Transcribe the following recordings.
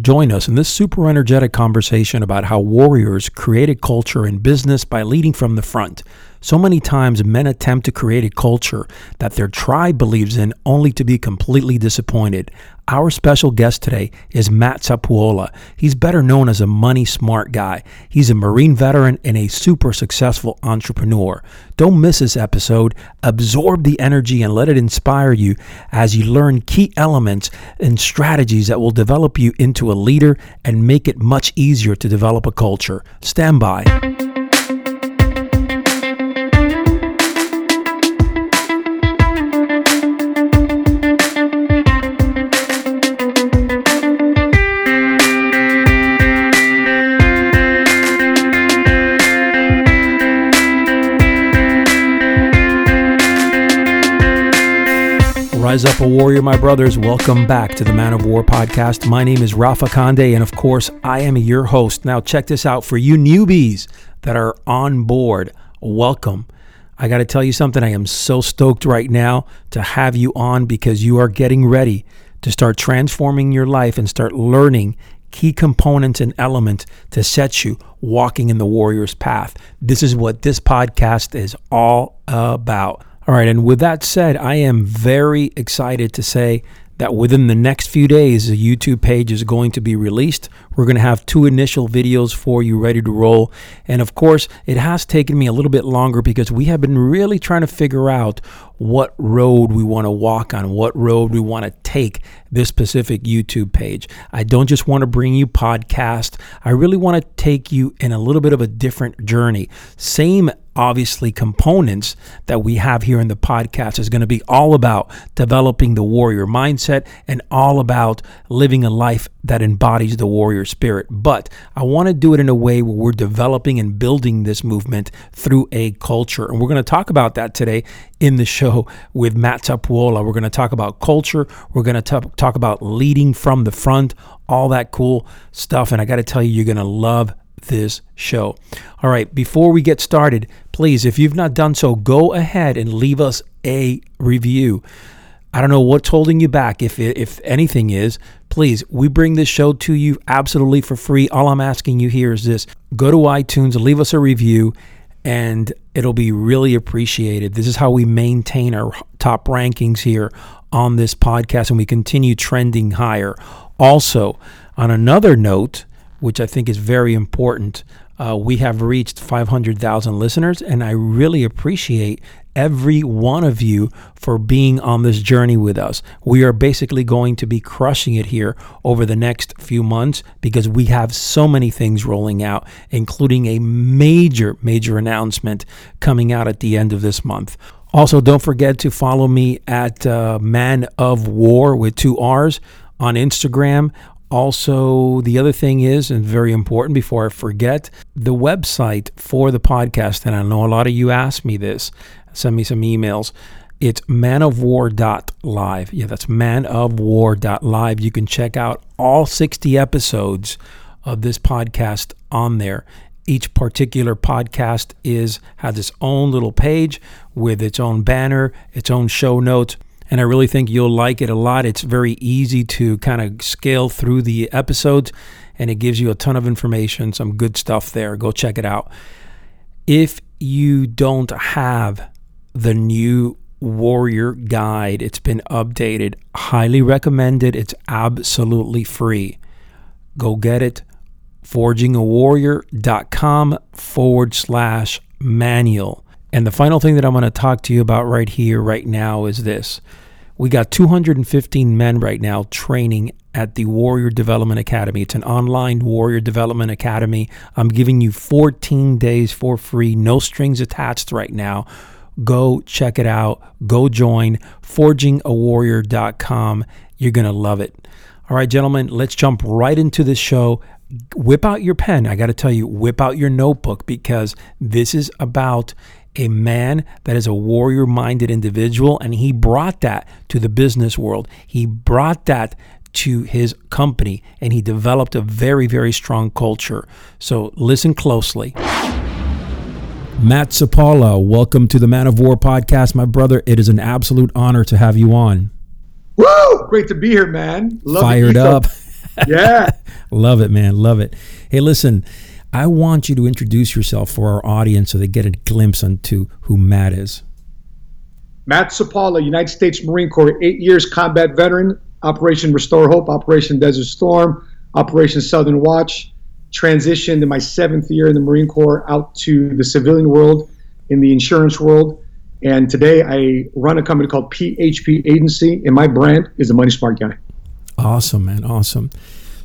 Join us in this super energetic conversation about how warriors created culture in business by leading from the front. So many times, men attempt to create a culture that their tribe believes in only to be completely disappointed. Our special guest today is Matt Sapaula. He's better known as a money smart guy. He's a Marine veteran and a super successful entrepreneur. Don't miss this episode. Absorb the energy and let it inspire you as you learn key elements and strategies that will develop you into a leader and make it much easier to develop a culture. Stand by. Rise up a warrior, my brothers. Welcome back to the Man of War podcast. My name is Rafa Conde, and of course, I am your host. Now, check this out for you newbies that are on board. Welcome. I got to tell you something. I am so stoked right now to have you on because you are getting ready to start transforming your life and start learning key components and elements to set you walking in the warrior's path. This is what this podcast is all about. All right, and with that said, I am very excited to say that within the next few days, the YouTube page is going to be released. We're going to have two initial videos for you ready to roll. And of course, it has taken me a little bit longer because we have been really trying to figure out what road we want to walk on, what road we want to take this specific YouTube page. I don't just want to bring you podcast. I really want to take you in a little bit of a different journey. Same obviously components that we have here in the podcast is going to be all about developing the warrior mindset and all about living a life that embodies the warrior spirit. But I want to do it in a way where we're developing and building this movement through a culture. And we're going to talk about that today in the show with Matt Sapaula. We're going to talk about culture. We're going to talk about leading from the front, all that cool stuff. And I got to tell you, you're going to love this show. All right, before we get started, please, if you've not done so, go ahead and leave us a review. I don't know what's holding you back. If if anything is, please, we bring this show to you absolutely for free. All I'm asking you here is this: go to iTunes, leave us a review, and it'll be really appreciated. This is how we maintain our top rankings here on this podcast, and we continue trending higher. Also, on another note, which I think is very important. Uh, we have reached 500,000 listeners, and I really appreciate every one of you for being on this journey with us. We are basically going to be crushing it here over the next few months because we have so many things rolling out, including a major, major announcement coming out at the end of this month. Also, don't forget to follow me at uh, Man of War with two R's on Instagram. Also, the other thing is, and very important before I forget, the website for the podcast, and I know a lot of you asked me this, send me some emails. It's manofwar.live. Yeah, that's manofwar.live. You can check out all 60 episodes of this podcast on there. Each particular podcast is has its own little page with its own banner, its own show notes and I really think you'll like it a lot. It's very easy to kind of scale through the episodes, and it gives you a ton of information, some good stuff there. Go check it out. If you don't have the new Warrior Guide, it's been updated. Highly recommended. It's absolutely free. Go get it. ForgingAwarrior.com forward slash manual. And the final thing that I'm going to talk to you about right here, right now, is this. We got 215 men right now training at the Warrior Development Academy. It's an online Warrior Development Academy. I'm giving you 14 days for free, no strings attached right now. Go check it out. Go join forgingawarrior.com. You're going to love it. All right, gentlemen, let's jump right into this show. Whip out your pen. I got to tell you, whip out your notebook because this is about a man that is a warrior minded individual, and he brought that to the business world. He brought that to his company, and he developed a very, very strong culture. So listen closely. Matt Sapaula, welcome to the Man of War podcast, my brother. It is an absolute honor to have you on. Woo! Great to be here, man. Love it. Fired up. yeah. Love it, man. Love it. Hey, listen, I want you to introduce yourself for our audience so they get a glimpse into who Matt is. Matt Sapaula, United States Marine Corps, eight years combat veteran, Operation Restore Hope, Operation Desert Storm, Operation Southern Watch. Transitioned in my seventh year in the Marine Corps out to the civilian world, in the insurance world. And today I run a company called PHP Agency, and my brand is a Money Smart Guy. Awesome, man. Awesome.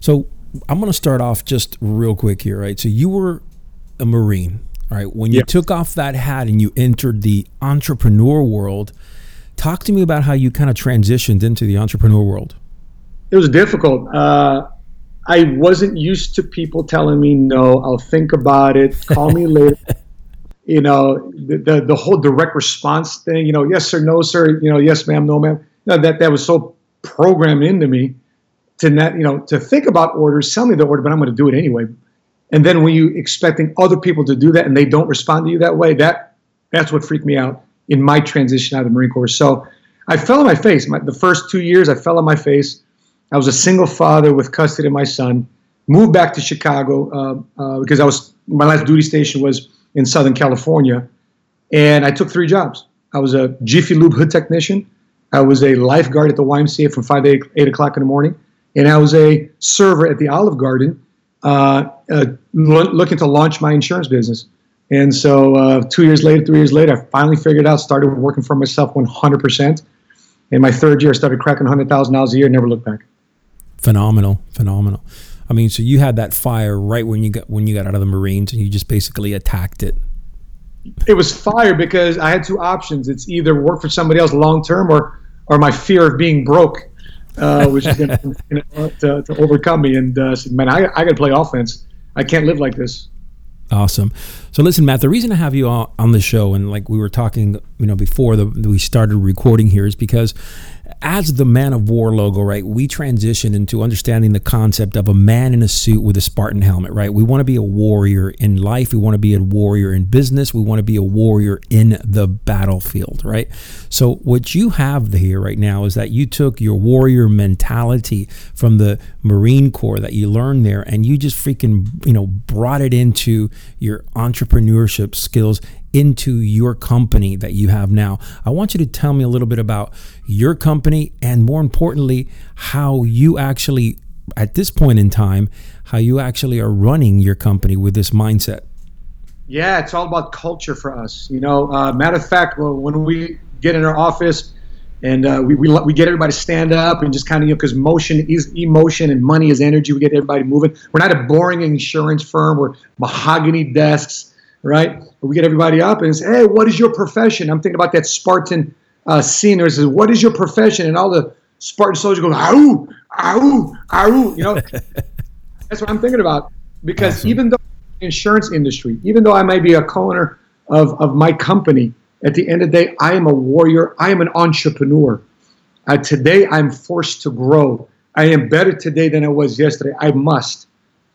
So I'm going to start off just real quick here, right? So you were a Marine, right? When you took off that hat and you entered the entrepreneur world, talk to me about how you kind of transitioned into the entrepreneur world. It was difficult. Uh, I wasn't used to people telling me no. I'll think about it. Call me later. You know, the, the, the whole direct response thing. You know, yes sir, no sir. You know, yes ma'am, no ma'am. No, that that was so programmed into me to not, you know, to think about orders, sell me the order, but I'm going to do it anyway. And then when you expecting other people to do that and they don't respond to you that way, that that's what freaked me out in my transition out of the Marine Corps. So I fell on my face. My, the first two years, I fell on my face. I was a single father with custody of my son. Moved back to Chicago uh, uh, because I was my last duty station was in Southern California, and I took three jobs. I was a Jiffy Lube hood technician. I was a lifeguard at the YMCA from five to eight, eight o'clock in the morning and I was a server at the Olive Garden, uh, uh, lo- looking to launch my insurance business. And so, uh, two years later, three years later, I finally figured out, started working for myself 100%. In my third year, I started cracking $100,000 a year, never looked back. Phenomenal, phenomenal. I mean, so you had that fire right when you got when you got out of the Marines, and you just basically attacked it. It was fire because I had two options. It's either work for somebody else long term, or or my fear of being broke uh, which is going to, to overcome me. And uh, said, man, I, I got to play offense. I can't live like this. Awesome. So listen, Matt, the reason I have you on the show, and like we were talking, you know, before the, we started recording here, is because as the Man of War logo, right, we transition into understanding the concept of a man in a suit with a Spartan helmet, right? We want to be a warrior in life. We want to be a warrior in business. We want to be a warrior in the battlefield, right? So, what you have here right now is that you took your warrior mentality from the Marine Corps that you learned there and you just freaking, you know, brought it into your entrepreneurship skills into your company that you have now. I want you to tell me a little bit about your company and more importantly, how you actually, at this point in time, how you actually are running your company with this mindset. Yeah, it's all about culture for us. You know, uh, matter of fact, when we get in our office and uh, we, we, we get everybody to stand up and just kind of, you know, because motion is emotion and money is energy. We get everybody moving. We're not a boring insurance firm. We're mahogany desks right? We get everybody up and say, hey, what is your profession? I'm thinking about that Spartan uh, scene where it says, what is your profession? And all the Spartan soldiers go, ow, ow, ow. You know, that's what I'm thinking about. Because awesome. even though the insurance industry, even though I may be a co-owner of, of my company, at the end of the day, I am a warrior. I am an entrepreneur. Uh, today, I'm forced to grow. I am better today than I was yesterday. I must.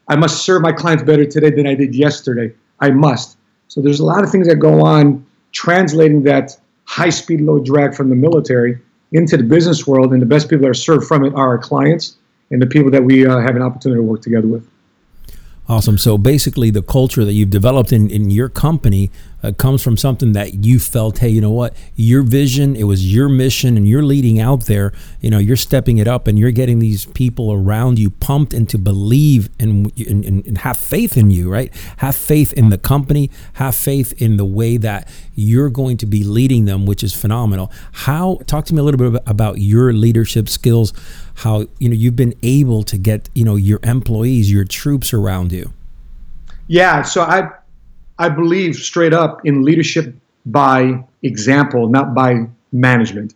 I must serve my clients better today than I did yesterday. I must. So there's a lot of things that go on translating that high speed, low drag from the military into the business world, and the best people that are served from it are our clients and the people that we uh, have an opportunity to work together with. Awesome. So basically, the culture that you've developed in, in your company uh, comes from something that you felt, hey, you know what, your vision, it was your mission, and you're leading out there. You know, you're stepping it up, and you're getting these people around you pumped and to believe and, and, and have faith in you, right? Have faith in the company, have faith in the way that you're going to be leading them, which is phenomenal. How? Talk to me a little bit about your leadership skills. How you know you've been able to get you know your employees, your troops around you. Yeah, so I I believe straight up in leadership by example, not by management.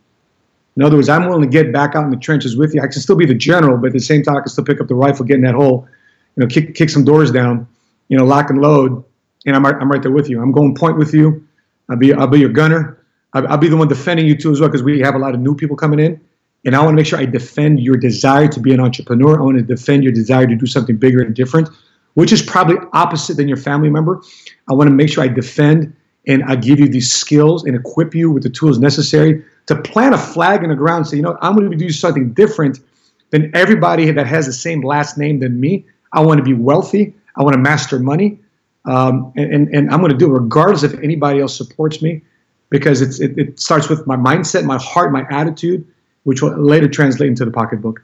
In other words, I'm willing to get back out in the trenches with you. I can still be the general, but at the same time, I can still pick up the rifle, get in that hole, you know, kick, kick some doors down, you know, lock and load, and I'm right, I'm right there with you. I'm going point with you. I'll be I'll be your gunner. I'll, I'll be the one defending you too as well because we have a lot of new people coming in, and I want to make sure I defend your desire to be an entrepreneur. I want to defend your desire to do something bigger and different which is probably opposite than your family member. I want to make sure I defend and I give you these skills and equip you with the tools necessary to plant a flag in the ground and say, you know, I'm going to do something different than everybody that has the same last name than me. I want to be wealthy. I want to master money. Um, and, and, and, I'm going to do it regardless if anybody else supports me because it, it starts with my mindset, my heart, my attitude, which will later translate into the pocketbook.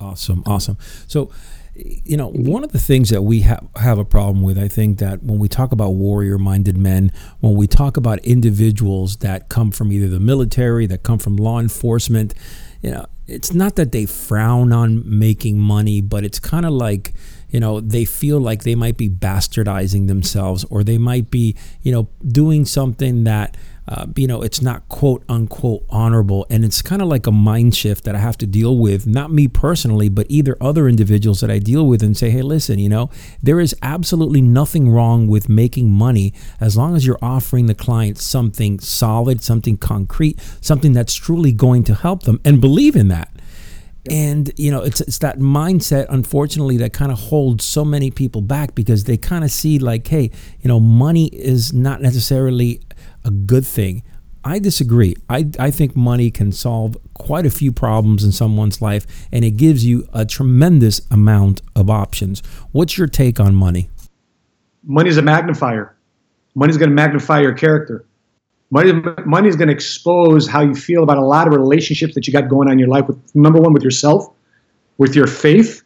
Awesome. Awesome. So, you know, one of the things that we have have a problem with, I think that when we talk about warrior minded men, when we talk about individuals that come from either the military, that come from law enforcement, you know, it's not that they frown on making money, but it's kind of like, you know, they feel like they might be bastardizing themselves or they might be, you know, doing something that uh, you know, it's not quote unquote honorable. And it's kind of like a mind shift that I have to deal with, not me personally, but either other individuals that I deal with and say, hey, listen, you know, there is absolutely nothing wrong with making money as long as you're offering the client something solid, something concrete, something that's truly going to help them and believe in that. And you know, it's it's that mindset, unfortunately, that kind of holds so many people back because they kind of see like, hey, you know, money is not necessarily a good thing. I disagree. I, I think money can solve quite a few problems in someone's life, and it gives you a tremendous amount of options. What's your take on money? Money is a magnifier. Money is going to magnify your character. Money, money is going to expose how you feel about a lot of relationships that you got going on in your life. With number one, with yourself, with your faith,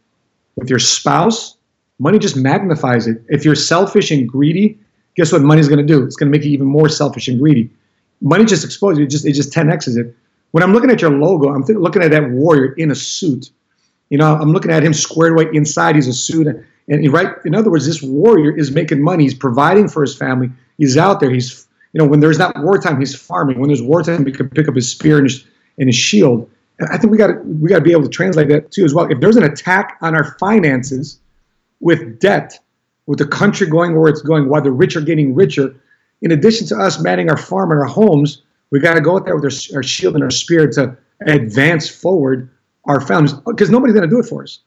with your spouse. Money just magnifies it. If you're selfish and greedy, guess what money's going to do? It's going to make you even more selfish and greedy. Money just exposes you. It just it just 10x's it. When I'm looking at your logo, I'm th- looking at that warrior in a suit. You know, I'm looking at him squared away inside. He's a suit, and, right. In other words, this warrior is making money. He's providing for his family. He's out there. He's you know, when there's not wartime, he's farming. When there's wartime, he can pick up his spear and his and his shield. And I think we got we got to be able to translate that too as well. If there's an attack on our finances with debt, with the country going where it's going, while the rich are getting richer. In addition to us manning our farm and our homes, we got to go out there with our, our shield and our spear to advance forward our families because nobody's going to do it for us.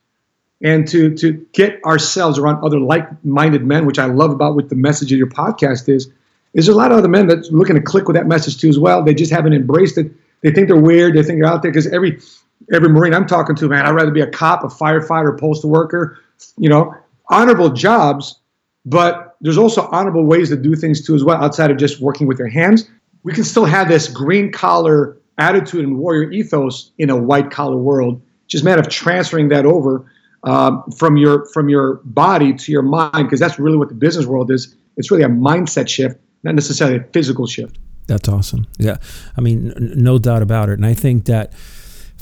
And to to get ourselves around other like-minded men, which I love about what the message of your podcast is, is there a lot of other men that's looking to click with that message too as well. They just haven't embraced it. They think they're weird. They think they're out there because every every Marine I'm talking to, man, I'd rather be a cop, a firefighter, a postal worker, you know, honorable jobs, but there's also honorable ways to do things too as well outside of just working with your hands. We can still have this green collar attitude and warrior ethos in a white collar world. Just a matter of transferring that over um, from your from your body to your mind, because that's really what the business world is. It's really a mindset shift, not necessarily a physical shift. That's awesome. Yeah, I mean, n- no doubt about it. And I think that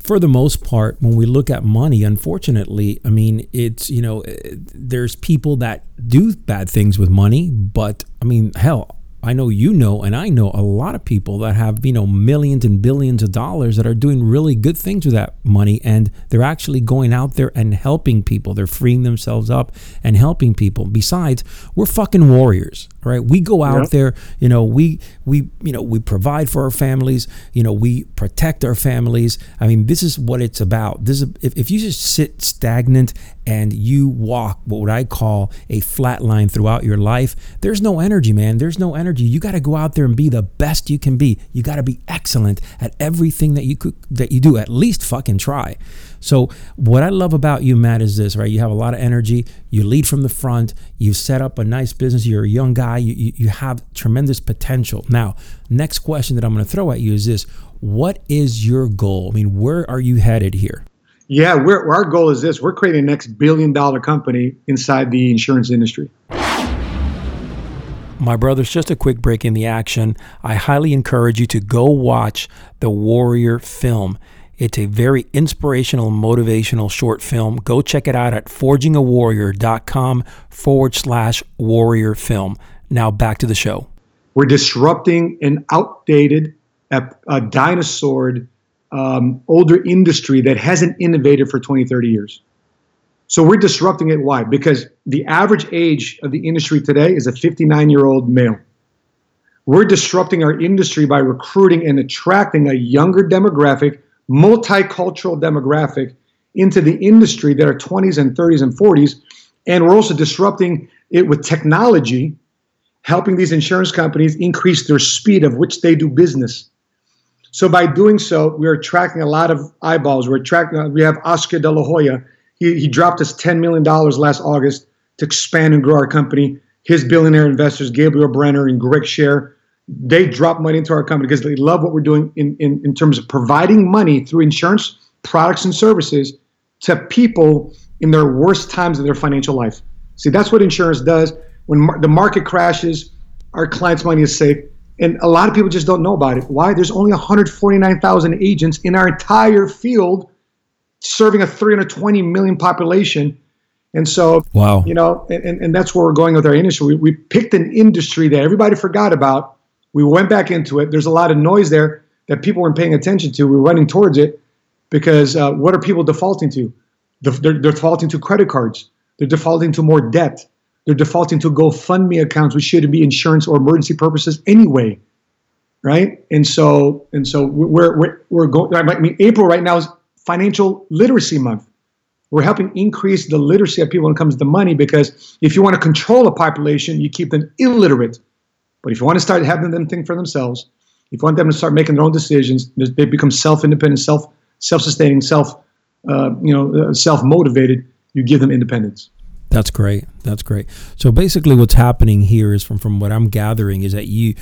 for the most part, when we look at money, unfortunately, I mean, it's, you know, eh, there's people that do bad things with money, but I mean, hell, I know you know, and I know a lot of people that have, you know, millions and billions of dollars that are doing really good things with that money. And they're actually going out there and helping people. They're freeing themselves up and helping people. Besides, we're fucking warriors, right? We go out there, you know, we, we, you know, we provide for our families, you know, we protect our families. I mean, this is what it's about. This is, if, if you just sit stagnant and you walk what would I call a flat line throughout your life, there's no energy, man. There's no energy. You got to go out there and be the best you can be. You got to be excellent at everything that you could that you do. At least fucking try. So what I love about you, Matt, is this, right? You have a lot of energy. You lead from the front. You set up a nice business. You're a young guy. You, you, you have tremendous potential. Now, next question that I'm going to throw at you is this: What is your goal? I mean, where are you headed here? Yeah, our goal is this: we're creating the next billion-dollar company inside the insurance industry. My brothers, just a quick break in the action. I highly encourage you to go watch the Warrior film. It's a very inspirational, motivational short film. Go check it out at forgingawarrior.com forward slash warrior film. Now back to the show. We're disrupting an outdated, a, dinosaur um, older industry that hasn't innovated for 20, 30 years. So we're disrupting it. Why? Because the average age of the industry today is a 59 year old male. We're disrupting our industry by recruiting and attracting a younger demographic, multicultural demographic into the industry that are 20s and 30s and 40s. And we're also disrupting it with technology, helping these insurance companies increase their speed of which they do business. So by doing so, we're attracting a lot of eyeballs. We're attracting. Uh, we have Oscar De La Hoya. He, he dropped us $10 million last August to expand and grow our company. His billionaire investors, Gabriel Brener and Greg Share, they drop money into our company because they love what we're doing in, in, in terms of providing money through insurance products and services to people in their worst times of their financial life. See, that's what insurance does. When mar- the market crashes, our clients' money is safe. And a lot of people just don't know about it. Why? There's only 149,000 agents in our entire field serving a 320 million population. And so, wow. you know, and, and that's where we're going with our industry. We, we picked an industry that everybody forgot about. We went back into it. There's a lot of noise there that people weren't paying attention to. We're running towards it because uh, what are people defaulting to? They're, they're defaulting to credit cards. They're defaulting to more debt. They're defaulting to GoFundMe accounts, which should be insurance or emergency purposes anyway, right? And so, and so we're we're we're going. I mean, April right now is financial literacy month. We're helping increase the literacy of people when it comes to money because if you want to control a population, you keep them illiterate. But if you want to start having them think for themselves, if you want them to start making their own decisions, they become self-independent, self self-sustaining, self uh, you know, uh, self-motivated. You give them independence. That's great. That's great. So basically, what's happening here is from from what I'm gathering is that you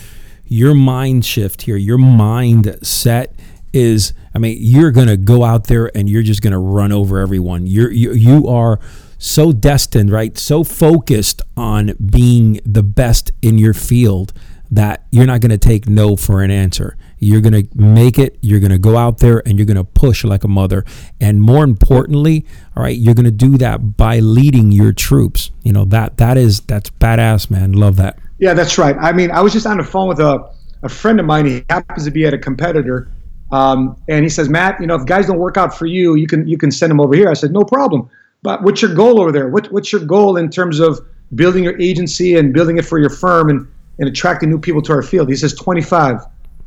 your mind shift here, your mind set is I mean, you're going to go out there and you're just going to run over everyone. You're you, you are so destined, right? So focused on being the best in your field that you're not going to take no for an answer. You're going to make it. You're going to go out there and you're going to push like a mother. And more importantly, all right, you're going to do that by leading your troops. You know, that that is that's badass, man. Love that. Yeah, that's right. I mean, I was just on the phone with a, a friend of mine. He happens to be at a competitor. Um, and he says, Matt, you know, if guys don't work out for you, you can you can send them over here. I said, no problem. But what's your goal over there? What, what's your goal in terms of building your agency and building it for your firm and, and attracting new people to our field? He says 25.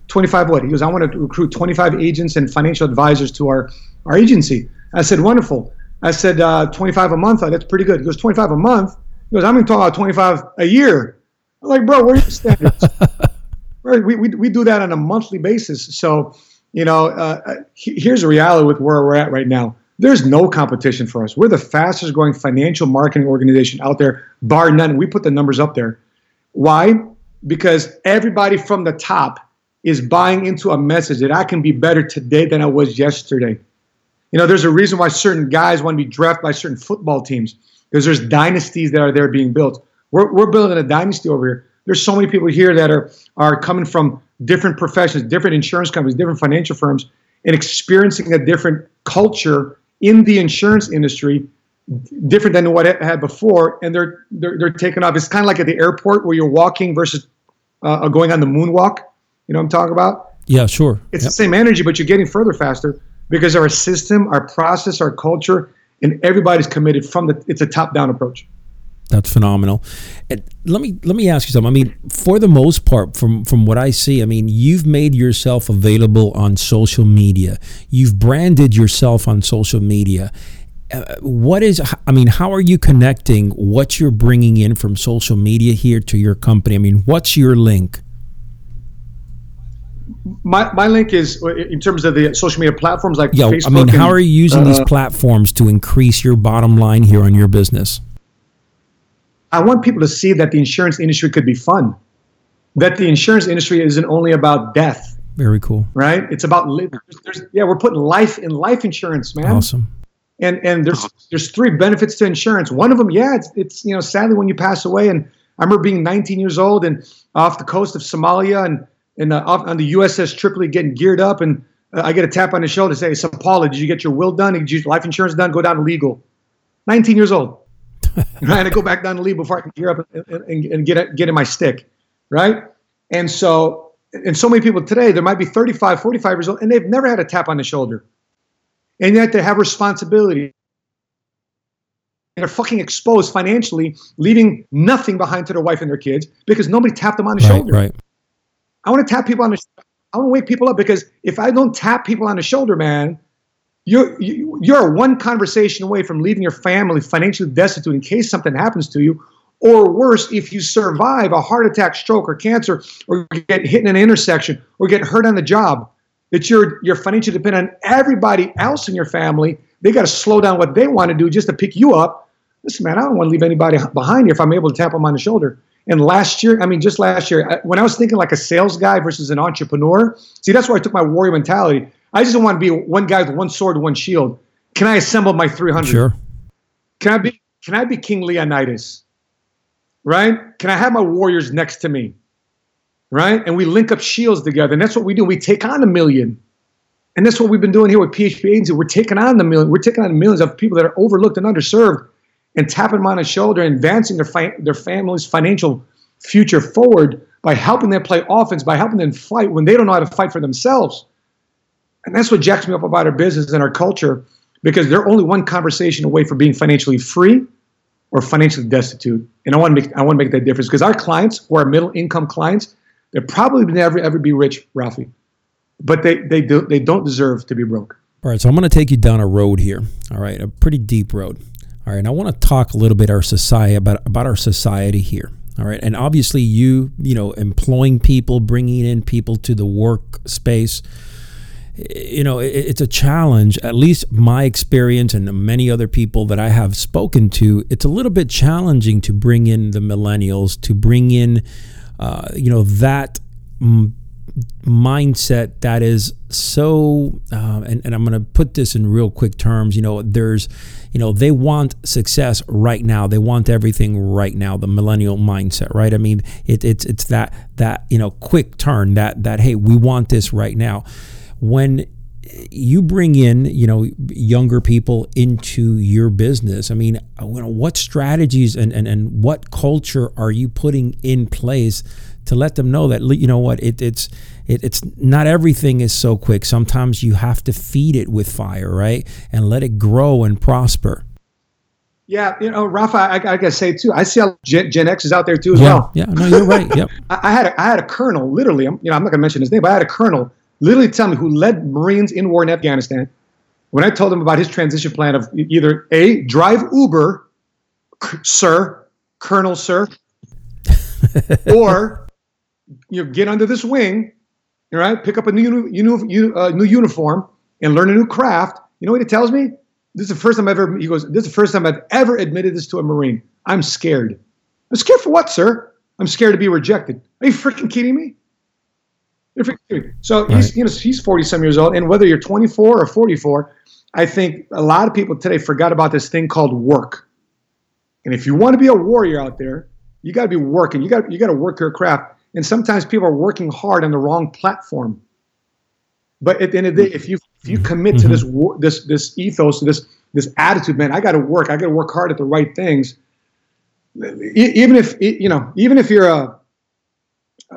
25 what? He goes, I want to recruit 25 agents and financial advisors to our, our agency. I said, wonderful. I said, uh, 25 a month. Oh, that's pretty good. He goes, 25 a month? He goes, I'm going to talk about 25 a year. I'm like, bro, where are your standards? right, we, we, we do that on a monthly basis. So, you know, uh, uh here's the reality with where we're at right now. There's no competition for us. We're the fastest growing financial marketing organization out there, bar none. We put the numbers up there. Why? Because everybody from the top is buying into a message that I can be better today than I was yesterday. You know, there's a reason why certain guys want to be drafted by certain football teams because there's dynasties that are there being built. We're, we're building a dynasty over here. There's so many people here that are are coming from different professions, different insurance companies, different financial firms, and experiencing a different culture in the insurance industry, different than what it had before, and they're they're, they're taking off. It's kind of like at the airport where you're walking versus uh, going on the moonwalk you know what I'm talking about? Yeah, sure. It's yep. the same energy, but you're getting further faster because our system, our process, our culture, and everybody's committed from the. It's a top-down approach. That's phenomenal. And let me let me ask you something. I mean, for the most part, from from what I see, I mean, you've made yourself available on social media. You've branded yourself on social media. Uh, what is? I mean, how are you connecting what you're bringing in from social media here to your company? I mean, what's your link? My, my link is in terms of the social media platforms like yeah, Facebook. I mean, how and, are you using uh, these platforms to increase your bottom line here on your business? I want people to see that the insurance industry could be fun. That the insurance industry isn't only about death. Very cool. Right? It's about there's, yeah, we're putting life in life insurance, man. Awesome. And and there's there's three benefits to insurance. One of them, yeah, it's it's you know sadly when you pass away. And I remember being 19 years old and off the coast of Somalia and and uh, on the USS Tripoli getting geared up, and uh, I get a tap on the shoulder, say, "Sapaula, did you get your will done? Did you life insurance done? Go down to legal." 19 years old. right, I go back down to legal before I can gear up and, and, and get get in my stick, right? And so, and so many people today, there might be 35, 45 years old, and they've never had a tap on the shoulder, and yet they have responsibility. And they're fucking exposed financially, leaving nothing behind to their wife and their kids because nobody tapped them on the right, shoulder. Right. I want to tap people on the. I want to wake people up because if I don't tap people on the shoulder, man, you're you're one conversation away from leaving your family financially destitute in case something happens to you, or worse, if you survive a heart attack, stroke, or cancer, or get hit in an intersection, or get hurt on the job, that you're you're financially dependent on everybody else in your family they got to slow down what they want to do just to pick you up. Listen, man, I don't want to leave anybody behind here if I'm able to tap them on the shoulder. And last year, I mean, just last year, when I was thinking like a sales guy versus an entrepreneur, see, that's where I took my warrior mentality. I just don't want to be one guy with one sword, one shield. Can I assemble my 300? Sure. Can I be? Can I be King Leonidas? Right? Can I have my warriors next to me? Right? And we link up shields together, and that's what we do. We take on a million, and that's what we've been doing here with PHP agency. We're taking on the million. We're taking on millions of people that are overlooked and underserved, and tapping them on the shoulder, and advancing their fi- their family's financial future forward by helping them play offense, by helping them fight when they don't know how to fight for themselves. And that's what jacks me up about our business and our culture because they're only one conversation away from being financially free or financially destitute. And I want to make I want to make that difference because our clients who are middle income clients, they'll probably never ever be rich, Rafi. But they they do they don't deserve to be broke. All right, so I'm going to take you down a road here. All right, a pretty deep road. All right, and I want to talk a little bit our society about about our society here. All right, and obviously you you know employing people, bringing in people to the workspace you know, it's a challenge. At least my experience and many other people that I have spoken to, it's a little bit challenging to bring in the millennials, to bring in, uh, you know, that mindset that is so. Uh, and, and I'm going to put this in real quick terms. You know, there's, you know, they want success right now. They want everything right now. The millennial mindset, right? I mean, it, it's it's that that you know quick turn. That that hey, we want this right now when you bring in you know younger people into your business i mean what strategies and, and, and what culture are you putting in place to let them know that you know what it, it's it, it's not everything is so quick sometimes you have to feed it with fire right and let it grow and prosper yeah, you know, Rafa, I, I, gotta say too. I see how Gen, Gen X is out there too as yeah, well. Yeah, no, you're right. Yep. I, I, had a, I had a colonel, literally. I'm, you know, I'm not gonna mention his name, but I had a colonel literally tell me who led Marines in war in Afghanistan. When I told him about his transition plan of either A, drive Uber, sir, Colonel, sir, or you know, get under this wing, all right, pick up a new, new, uh, new uniform and learn a new craft. You know what he tells me? This is the first time I've ever, he goes, this is the first time I've ever admitted this to a Marine. I'm scared. I'm scared for what, sir? I'm scared to be rejected. Are you freaking kidding me? So right. he's you know he's 40 some years old, and whether you're 24 or 44, I think a lot of people today forgot about this thing called work. And if you want to be a warrior out there, you got to be working. You got you got to work your craft. And sometimes people are working hard on the wrong platform. But at the end of the day, if you if you commit to this this this ethos, to this this attitude, man, I got to work. I got to work hard at the right things. Even if you know, even if you're a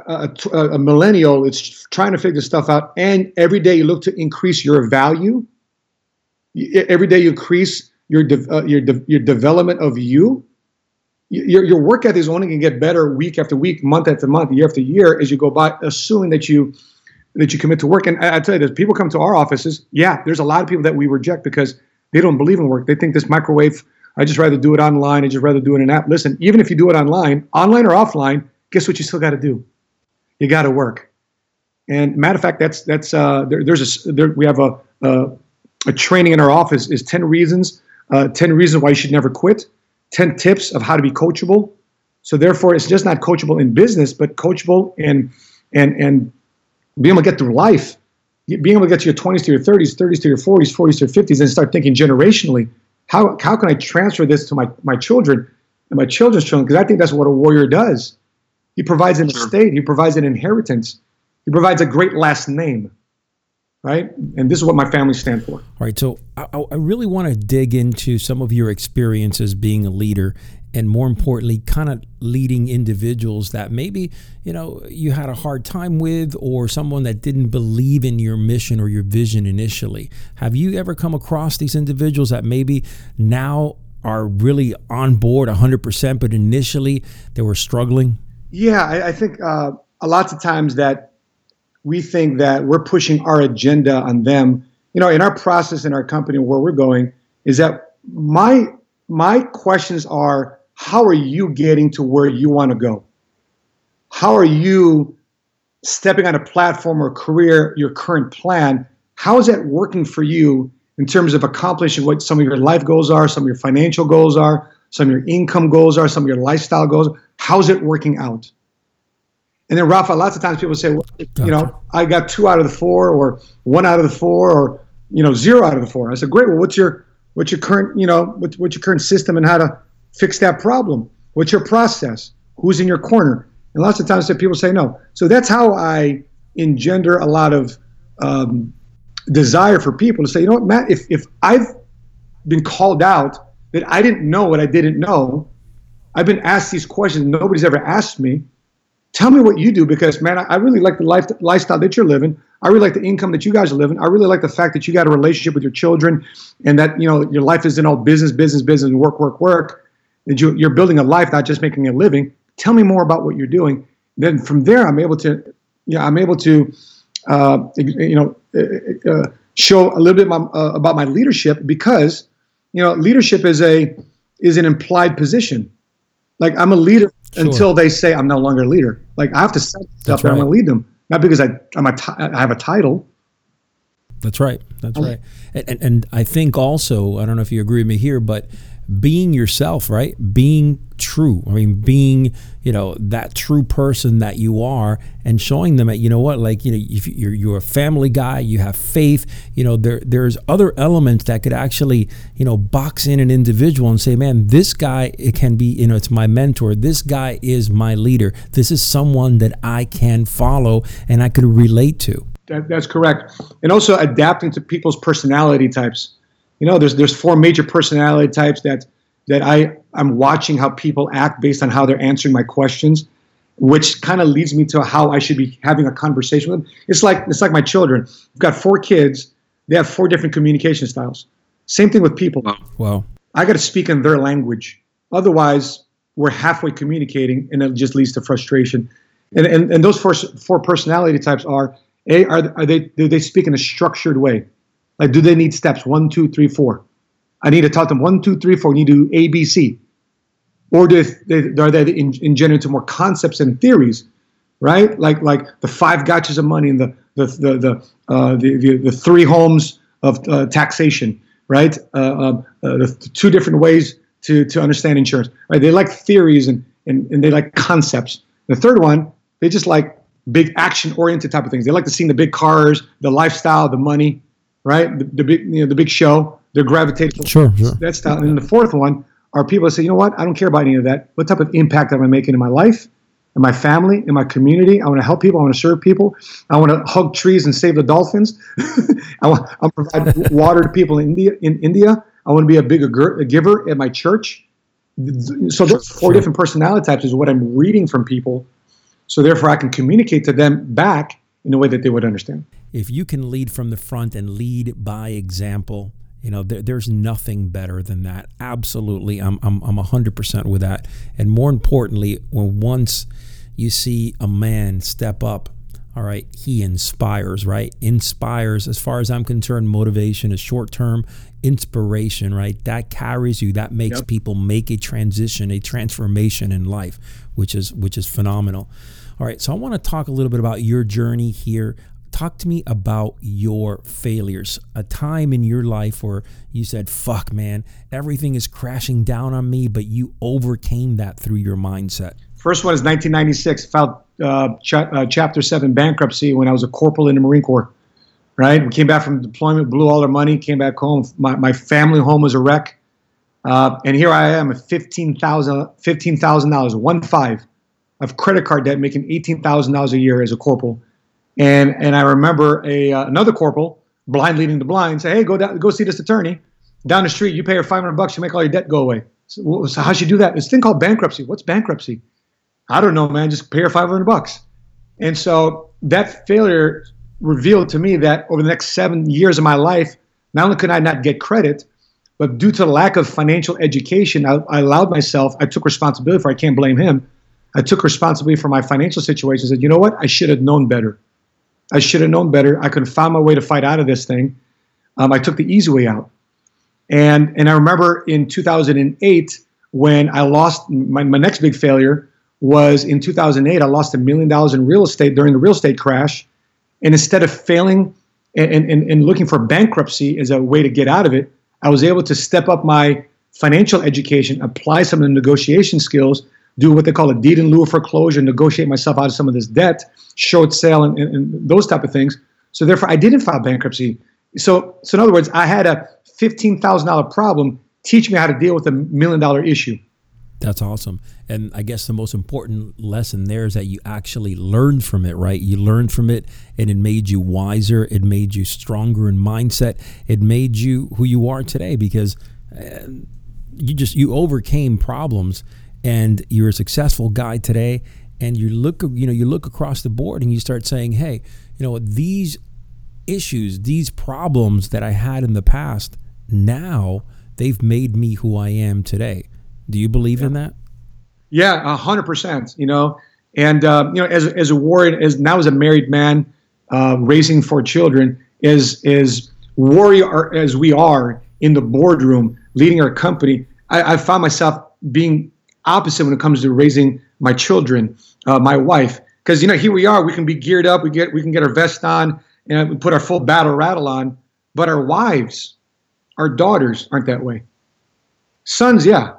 a, a, millennial it's trying to figure stuff out and every day you look to increase your value every day you increase your de- uh, your de- your development of you your, your work ethic is only going to get better week after week month after month year after year as you go by assuming that you that you commit to work and I, I tell you this people come to our offices yeah there's a lot of people that we reject because they don't believe in work they think this microwave I just rather do it online. I just rather do it in an app. Listen, even if you do it online, online or offline, guess what you still got to do? you got to work. And matter of fact, that's that's uh, there, there's a there, we have a, a, a training in our office is ten reasons uh, ten reasons why you should never quit, ten tips of how to be coachable. So therefore, it's just not coachable in business, but coachable and and and being able to get through life, being able to get to your 20s to your 30s, 30s to your 40s, 40s to your 50s, and start thinking generationally. How how can I transfer this to my my children and my children's children? Because I think that's what a warrior does. He provides an sure. estate. He provides an inheritance. He provides a great last name, right? And this is what my family stands for. All right. So I, I really want to dig into some of your experiences being a leader, and more importantly, kind of leading individuals that maybe you know you had a hard time with, or someone that didn't believe in your mission or your vision initially. Have you ever come across these individuals that maybe now are really on board 100%, but initially they were struggling? Yeah, I, I think uh, a lots of times that we think that we're pushing our agenda on them. You know, in our process in our company where we're going is that my my questions are how are you getting to where you want to go? How are you stepping on a platform or career, your current plan? How is that working for you? in terms of accomplishing what some of your life goals are, some of your financial goals are, some of your income goals are, some of your lifestyle goals. How's it working out? And then Rafa, lots of times people say, well, you know, I got two out of the four, or one out of the four, or you know, zero out of the four. I said, great. Well, what's your what's your current, you know, what's, what's your current system and how to fix that problem? What's your process? Who's in your corner? And lots of times people say no. So that's how I engender a lot of um, desire for people to say, you know what, Matt, if, if I've been called out that I didn't know what I didn't know, I've been asked these questions, nobody's ever asked me. Tell me what you do because, man, I, really like the life, lifestyle that you're living. I really like the income that you guys are living. I really like the fact that you got a relationship with your children and that, you know, your life isn't all business, business, business, work, work, work. That you, you're building a life, not just making a living. Tell me more about what you're doing. Then from there, I'm able to, yeah, I'm able to, uh, you know, uh, uh, show a little bit my, uh, about my leadership because, you know, leadership is a is an implied position. Like I'm a leader sure. until they say I'm no longer a leader. Like I have to set stuff right. I'm going to lead them, not because I I'm a t- I have a title. That's right. That's right. And, and I think also I don't know if you agree with me here, but being yourself, right? Being true. I mean, being, you know, that true person that you are and showing them that, you know what, like, you know, if you're, you're a family guy, you have faith, you know, there, there's other elements that could actually, you know, box in an individual and say, man, this guy, it can be, you know, it's my mentor. This guy is my leader. This is someone that I can follow and I could relate to. That, that's correct. And also adapting to people's personality types you know, there's there's four major personality types that that I I'm watching how people act based on how they're answering my questions, which kind of leads me to how I should be having a conversation with them. It's like it's like my children. I've got four kids. They have four different communication styles. Same thing with people. Wow. I got to speak in their language. Otherwise, we're halfway communicating, and it just leads to frustration. And and, and those four four personality types are a are, are they do they speak in a structured way? Like, do they need steps one, two, three, four? I need to tell them one, two, three, four. You need to do A, B, C. Or do they, are they in, engendered into more concepts and theories, right? Like like the five gotchas of money and the the the the uh, the, the, the, three homes of uh, taxation, right? Uh, um, uh the two different ways to to understand insurance, right? They like theories and and, and they like concepts. The third one, they just like big action oriented type of things. They like to see the big cars, the lifestyle, the money, right? The, the big, you know, the big show. They're gravitating sure, sure. that style. And the fourth one are people that say, you know what? I don't care about any of that. What type of impact am I making in my life, in my family, in my community? I want to help people. I want to serve people. I want to hug trees and save the dolphins. I want to provide water to people in India. In India, I want to be a bigger a giver at my church. So those four sure. different personality types is what I'm reading from people. So therefore, I can communicate to them back in a way that they would understand if you can lead from the front and lead by example, you know, there, there's nothing better than that. Absolutely. I'm, I'm, I'm 100% with that. And more importantly, when once you see a man step up, all right, he inspires, right? Inspires, as far as I'm concerned, motivation is short term, inspiration, right? That carries you, that makes yep. people make a transition, a transformation in life, which is which is phenomenal. All right, so I want to talk a little bit about your journey here talk to me about your failures. A time in your life where you said, fuck, man, everything is crashing down on me, but you overcame that through your mindset. First one is 1996, filed uh, uh, Chapter 7 bankruptcy when I was a corporal in the Marine Corps. Right? We came back from deployment, blew all our money, came back home. My, my family home was a wreck. Uh, and here I am at $15,000, $15, one five of credit card debt, making $18,000 a year as a corporal and and I remember a uh, another corporal, blind leading the blind, say, "Hey, go down, go see this attorney down the street. You pay her 500 bucks, you make all your debt go away." So, so how should you do that? This thing called bankruptcy. What's bankruptcy? I don't know, man. Just pay her 500 bucks. And so that failure revealed to me that over the next seven years of my life, not only could I not get credit, but due to lack of financial education, I, I allowed myself. I took responsibility for. I can't blame him. I took responsibility for my financial situation. And said, you know what? I should have known better. I should have known better. I could have found my way to fight out of this thing. Um, I took the easy way out. And, and I remember in 2008 when I lost my, my next big failure was in 2008. I lost a million dollars in real estate during the real estate crash. And instead of failing and, and, and looking for bankruptcy as a way to get out of it, I was able to step up my financial education, apply some of the negotiation skills, do what they call a deed in lieu of foreclosure, negotiate myself out of some of this debt, short sale, and, and, and those type of things. So therefore, I didn't file bankruptcy. So, so in other words, I had a fifteen thousand dollar problem. Teach me how to deal with a million dollar issue. That's awesome. And I guess the most important lesson there is that you actually learned from it, right? You learned from it and it made you wiser. It made you stronger in mindset. It made you who you are today because uh, you just, you overcame problems and you're a successful guy today. And you look, you know, you look across the board and you start saying, hey, you know, these issues, these problems that I had in the past, now they've made me who I am today do you believe yeah. in that? Yeah, a hundred percent. You know, and uh, you know, as as a warrior, as now as a married man, uh, raising four children, as as warrior as we are in the boardroom, leading our company, I, I found myself being opposite when it comes to raising my children, uh, my wife, because you know here we are, we can be geared up, we get we can get our vest on, and we put our full battle rattle on, but our wives, our daughters aren't that way. Sons, yeah,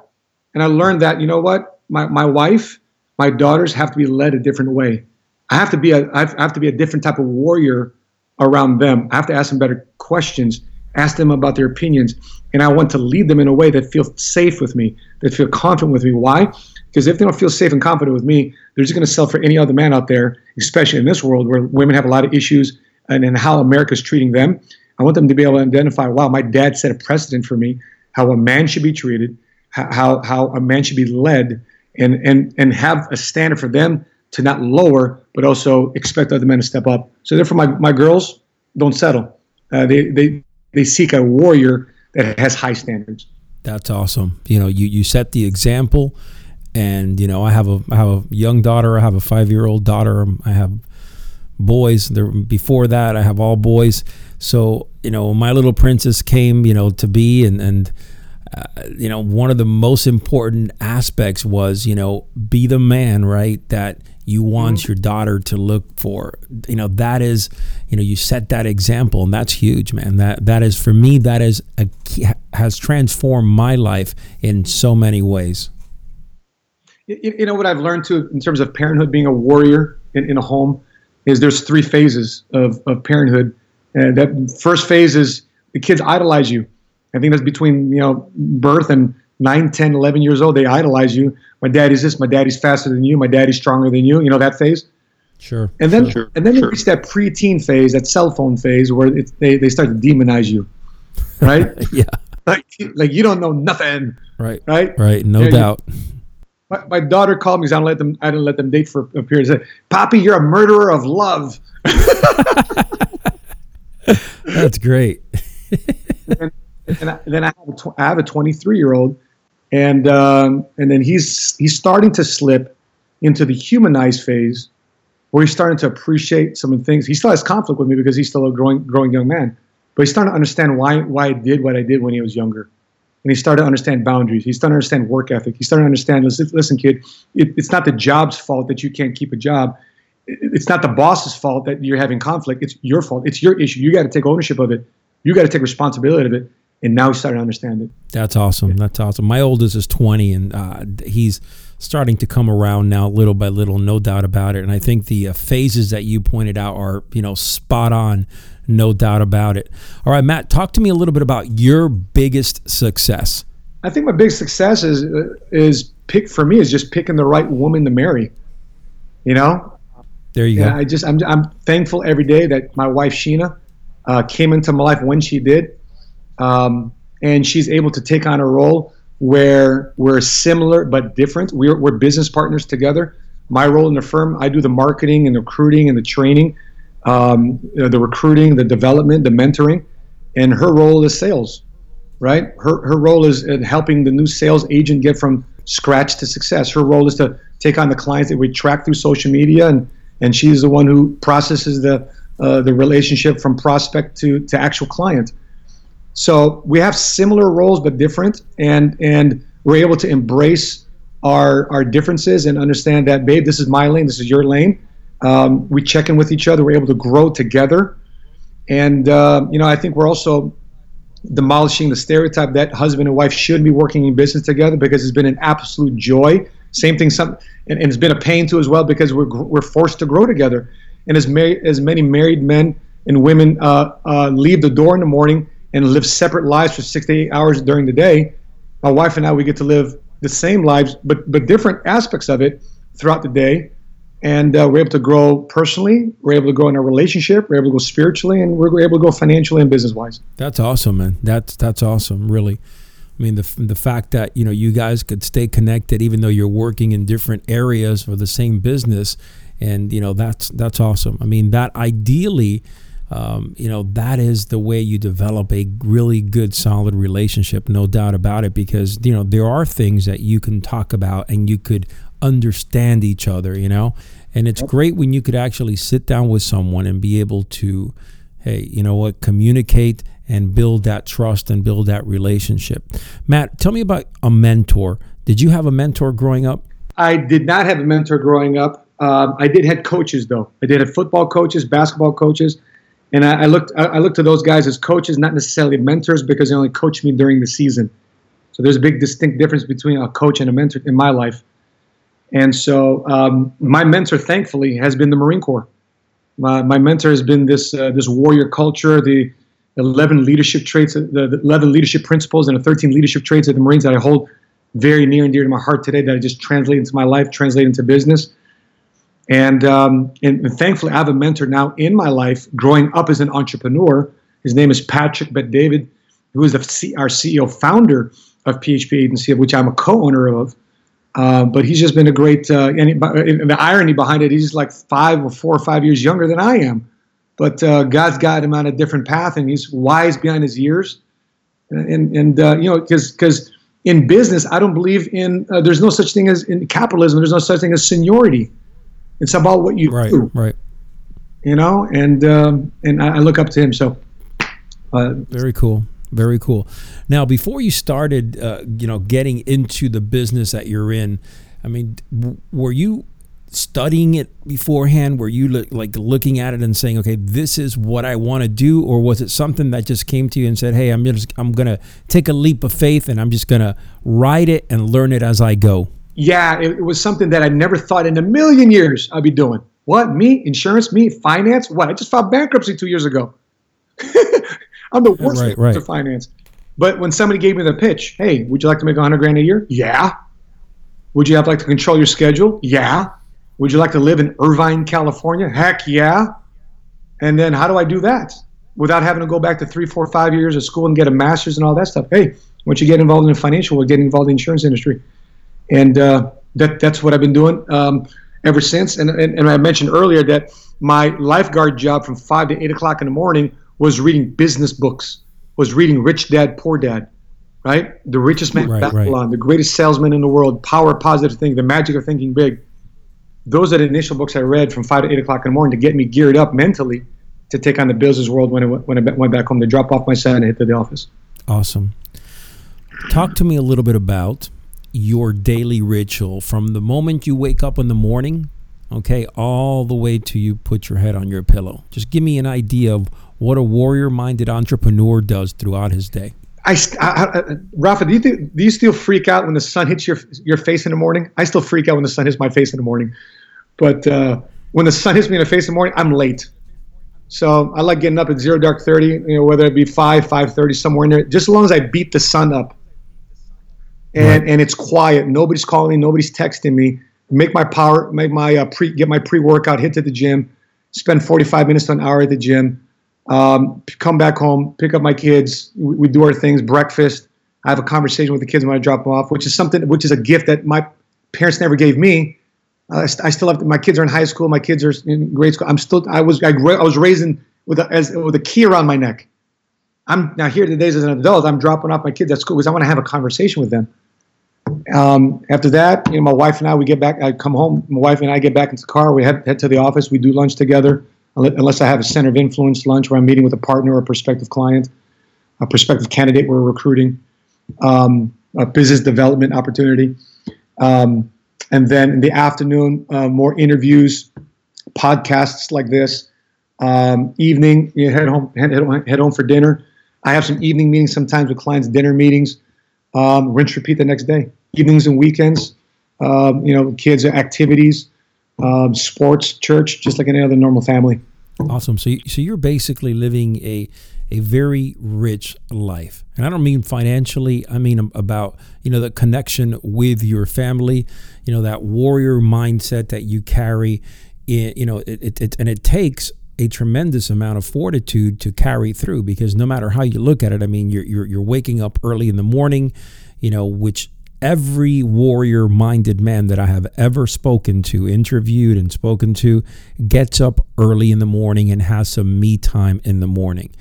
and I learned that, you know what, my, my wife, my daughters have to be led a different way. I have to be a I have to be a different type of warrior around them. I have to ask them better questions, ask them about their opinions, and I want to lead them in a way that feels safe with me, that feel confident with me. Why? Because if they don't feel safe and confident with me, they're just going to sell for any other man out there, especially in this world where women have a lot of issues and, and how America's treating them. I want them to be able to identify, wow, my dad set a precedent for me, how a man should be treated, how how a man should be led and and and have a standard for them to not lower but also expect other men to step up so therefore my, my girls don't settle uh, they they they seek a warrior that has high standards that's awesome you know you you set the example and you know i have a i have a young daughter i have a five year old daughter i have boys there before that i have all boys so you know my little princess came you know to be and and uh, you know, one of the most important aspects was, you know, be the man, right? That you want mm-hmm. your daughter to look for. You know, that is, you know, you set that example, and that's huge, man. That that is for me. That is a has transformed my life in so many ways. You, you know what I've learned too in terms of parenthood, being a warrior in, in a home, is there's three phases of of parenthood, and that first phase is the kids idolize you I think that's between you know birth and 9, 10, 11 years old. They idolize you. My daddy's this. My daddy's faster than you. My daddy's stronger than you. You know that phase. Sure. And then sure, and then sure. reach that preteen phase, that cell phone phase, where it, they they start to demonize you, right? yeah. Like like you don't know nothing. Right. Right. Right. No yeah, doubt. You, my, my daughter called me because I don't let them I didn't let them date for a period. Said, "Poppy, you're a murderer of love." That's great. and, and I, then I have a tw- I have a 23 year old, and um, and then he's he's starting to slip into the humanized phase, where he's starting to appreciate some of the things. He still has conflict with me because he's still a growing growing young man, but he's starting to understand why why I did what I did when he was younger. And he started to understand boundaries. He started to understand work ethic. He started to understand, listen, listen kid, it, it's not the job's fault that you can't keep a job it's not the boss's fault that you're having conflict. It's your fault. It's your issue. You got to take ownership of it. You got to take responsibility of it and now he's starting to understand it. That's awesome. That's awesome. My oldest is 20, and uh, he's starting to come around now, little by little, no doubt about it. And I think the uh, phases that you pointed out are, you know, spot on, no doubt about it. All right, Matt, talk to me a little bit about your biggest success. I think my biggest success is uh, is pick for me is just picking the right woman to marry. You know, there you yeah, go. I just I'm I'm thankful every day that my wife Sheena uh, came into my life when she did um, and she's able to take on a role where we're similar but different. We're, we're business partners together. My role in the firm, I do the marketing and the recruiting and the training, um, the recruiting, the development, the mentoring, and her role is sales, right? Her, her role is in helping the new sales agent get from scratch to success. Her role is to take on the clients that we track through social media, and, and she's the one who processes the, uh, the relationship from prospect to, to actual client. So we have similar roles but different, and and we're able to embrace our our differences and understand that, babe, this is my lane, this is your lane. Um, we check in with each other. We're able to grow together, And uh, you know, I think we're also demolishing the stereotype that husband and wife should be working in business together because it's been an absolute joy. Same thing, some and, and it's been a pain too as well because we're we're forced to grow together. And as mar- as many married men and women uh, uh, leave the door in the morning and live separate lives for six to eight hours during the day, my wife and I we get to live the same lives, but but different aspects of it throughout the day. And uh, we're able to grow personally we're able to grow in our relationship we're able to go spiritually and we're able to go financially and business wise that's awesome man. That's that's awesome really. I mean the, the fact that you know you guys could stay connected even though you're working in different areas for the same business and you know that's that's awesome. I mean that ideally um, you know that is the way you develop a really good solid relationship no doubt about it because you know there are things that you can talk about and you could understand each other, you know? And it's great when you could actually sit down with someone and be able to, hey, you know what, communicate and build that trust and build that relationship. Matt, tell me about a mentor. Did you have a mentor growing up? I did not have a mentor growing up. Um, I did have coaches though. I did have football coaches, basketball coaches, and I, I looked. I, looked to those guys as coaches, not necessarily mentors, because they only coached me during the season. So there's a big distinct difference between a coach and a mentor in my life. And so um, my mentor, thankfully, has been the Marine Corps. My, my mentor has been this uh, this warrior culture, the 11 leadership traits, the, the 11 leadership principles, and the 13 leadership traits of the Marines that I hold very near and dear to my heart today. That I just translate into my life, translate into business. And, um, and, thankfully, I have a mentor now in my life. Growing up as an entrepreneur, his name is Patrick Bet David, who is the C- our CEO, founder of PHP Agency, of which I'm a co-owner of. Uh, but he's just been a great, uh, and, and, the irony behind it, he's like five or four or five years younger than I am. But uh, God's got him on a different path, and he's wise behind his years. And, and uh, you know, because because in business, I don't believe in, uh, there's no such thing as in capitalism, there's no such thing as seniority. It's about what you right, do. Right. You know, and um, and I, look up to him. So very cool. Very cool. Now, before you started, uh, you know, getting into the business that you're in, I mean, w- were you studying it beforehand? Were you like looking at it and saying, "Okay, this is what I want to do," or was it something that just came to you and said, "Hey, I'm just I'm gonna take a leap of faith and I'm just gonna ride it and learn it as I go"? Yeah, it, it was something that I never thought in a million years I'd be doing. What me? Insurance? Me? Finance? What? I just filed bankruptcy two years ago. I'm the worst right, right. to finance. But when somebody gave me the pitch, hey, would you like to make 100 grand a year? Yeah. Would you have like to control your schedule? Yeah. Would you like to live in Irvine, California? Heck yeah. And then how do I do that without having to go back to three, four, five years of school and get a master's and all that stuff? Hey, once you get involved in the financial, we'll get involved in the insurance industry. And uh, that, that's what I've been doing um, ever since. And, and, and I mentioned earlier that my lifeguard job from 5 to 8 o'clock in the morning was reading business books, was reading Rich Dad Poor Dad, right? The richest man right, Babylon, right. the greatest salesman in the world, Power Positive Thinking, The Magic of Thinking Big. Those are the initial books I read from five to eight o'clock in the morning to get me geared up mentally to take on the business world when I, when I went back home to drop off my son and hit to the office. Awesome. Talk to me a little bit about your daily ritual from the moment you wake up in the morning, okay, all the way to you put your head on your pillow. Just give me an idea of what a warrior minded entrepreneur does throughout his day. I, I, I, Rafa, do you, do you still freak out when the sun hits your your face in the morning? I still freak out when the sun hits my face in the morning, but uh, when the sun hits me in the face in the morning, I'm late. So I like getting up at zero dark thirty, you know, whether it be five, five thirty, somewhere in there, just as long as I beat the sun up, and right. and it's quiet, nobody's calling me, nobody's texting me. Make my power, make my uh, pre, get my pre workout, hit to the gym, spend forty five minutes to an hour at the gym um, come back home, pick up my kids. We, we, do our things, breakfast. I have a conversation with the kids when I drop them off, which is something, which is a gift that my parents never gave me. Uh, I still have my kids are in high school. My kids are in grade school. I'm still. I was. I, I was raising with a, as, with a key around my neck. I'm now here today as an adult. I'm dropping off my kids at school because I want to have a conversation with them. Um, after that, you know, my wife and I, we get back. I come home. My wife and I get back into the car. We head, head to the office. We do lunch together unless I have a center of influence lunch where I'm meeting with a partner or a prospective client, a prospective candidate we're recruiting, um, a business development opportunity. Um, and then in the afternoon, uh, more interviews, podcasts like this, Um, evening, you head home, head, head home for dinner. I have some evening meetings sometimes with clients, dinner meetings. Um, rinse, repeat the next day. Evenings and weekends, um, you know, kids' activities, um, sports, church, just like any other normal family. Awesome. So, so you're basically living a a very rich life, and I don't mean financially. I mean about you know the connection with your family. You know that warrior mindset that you carry. In, you know, it, it, it and it takes a tremendous amount of fortitude to carry through because no matter how you look at it, I mean, you're you're, you're waking up early in the morning, you know, which every warrior minded man that I have ever spoken to, interviewed and spoken to, gets up early in the morning and has some me time in the morning.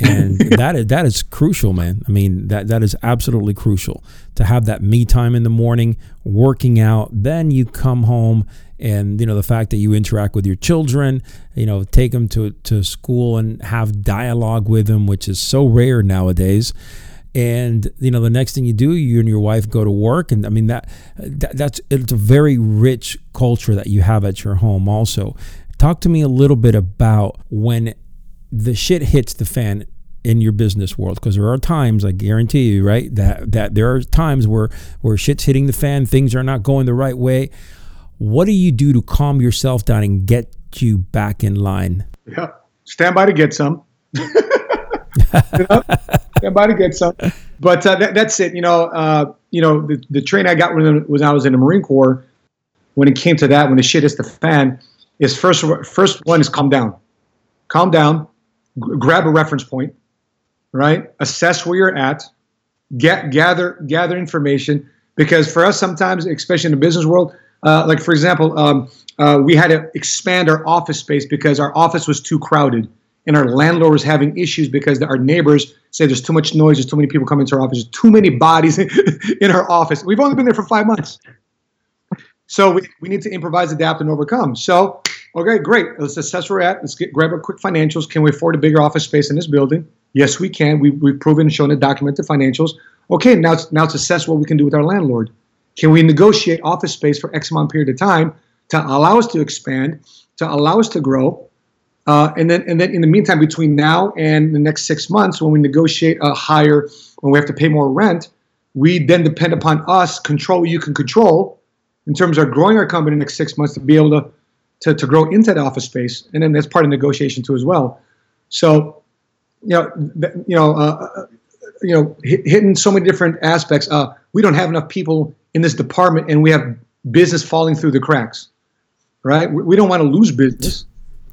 And that is that is crucial, man. I mean, that that is absolutely crucial to have that me time in the morning, working out. Then you come home and you know the fact that you interact with your children you know take them to, to school and have dialogue with them which is so rare nowadays and you know the next thing you do you and your wife go to work and i mean that, that that's it's a very rich culture that you have at your home also talk to me a little bit about when the shit hits the fan in your business world because there are times I guarantee you right that that there are times where where shit's hitting the fan things are not going the right way what do you do to calm yourself down and get you back in line? Yeah, stand by to get some. you know? Stand by to get some. But uh, that, that's it. You know, uh, you know, the, the train I got when, when I was in the Marine Corps, when it came to that, when the shit hits the fan, is first first one is calm down, calm down, g- grab a reference point, right? Assess where you're at, get gather gather information because for us sometimes, especially in the business world uh, like for example, um, uh, we had to expand our office space because our office was too crowded, and our landlord was having issues because our neighbors say there's too much noise, there's too many people coming to our office, there's too many bodies in our office. We've only been there for five months, so we, we need to improvise, adapt, and overcome. So, okay, great. Let's assess where we're at. Let's get grab our quick financials. Can we afford a bigger office space in this building? Yes, we can. We, we've proven and shown the documented financials. Okay, now it's, now it's assess what we can do with our landlord. Can we negotiate office space for X amount period of time to allow us to expand, to allow us to grow? Uh, and then, and then in the meantime, between now and the next six months, when we negotiate a higher, when we have to pay more rent, we then depend upon us control what you can control in terms of growing our company in the next six months to be able to, to, to grow into the office space. And then that's part of negotiation too as well. So, you know, you know, uh, uh you know, hitting so many different aspects. Uh, we don't have enough people in this department and we have business falling through the cracks, right? We, we don't want to lose business.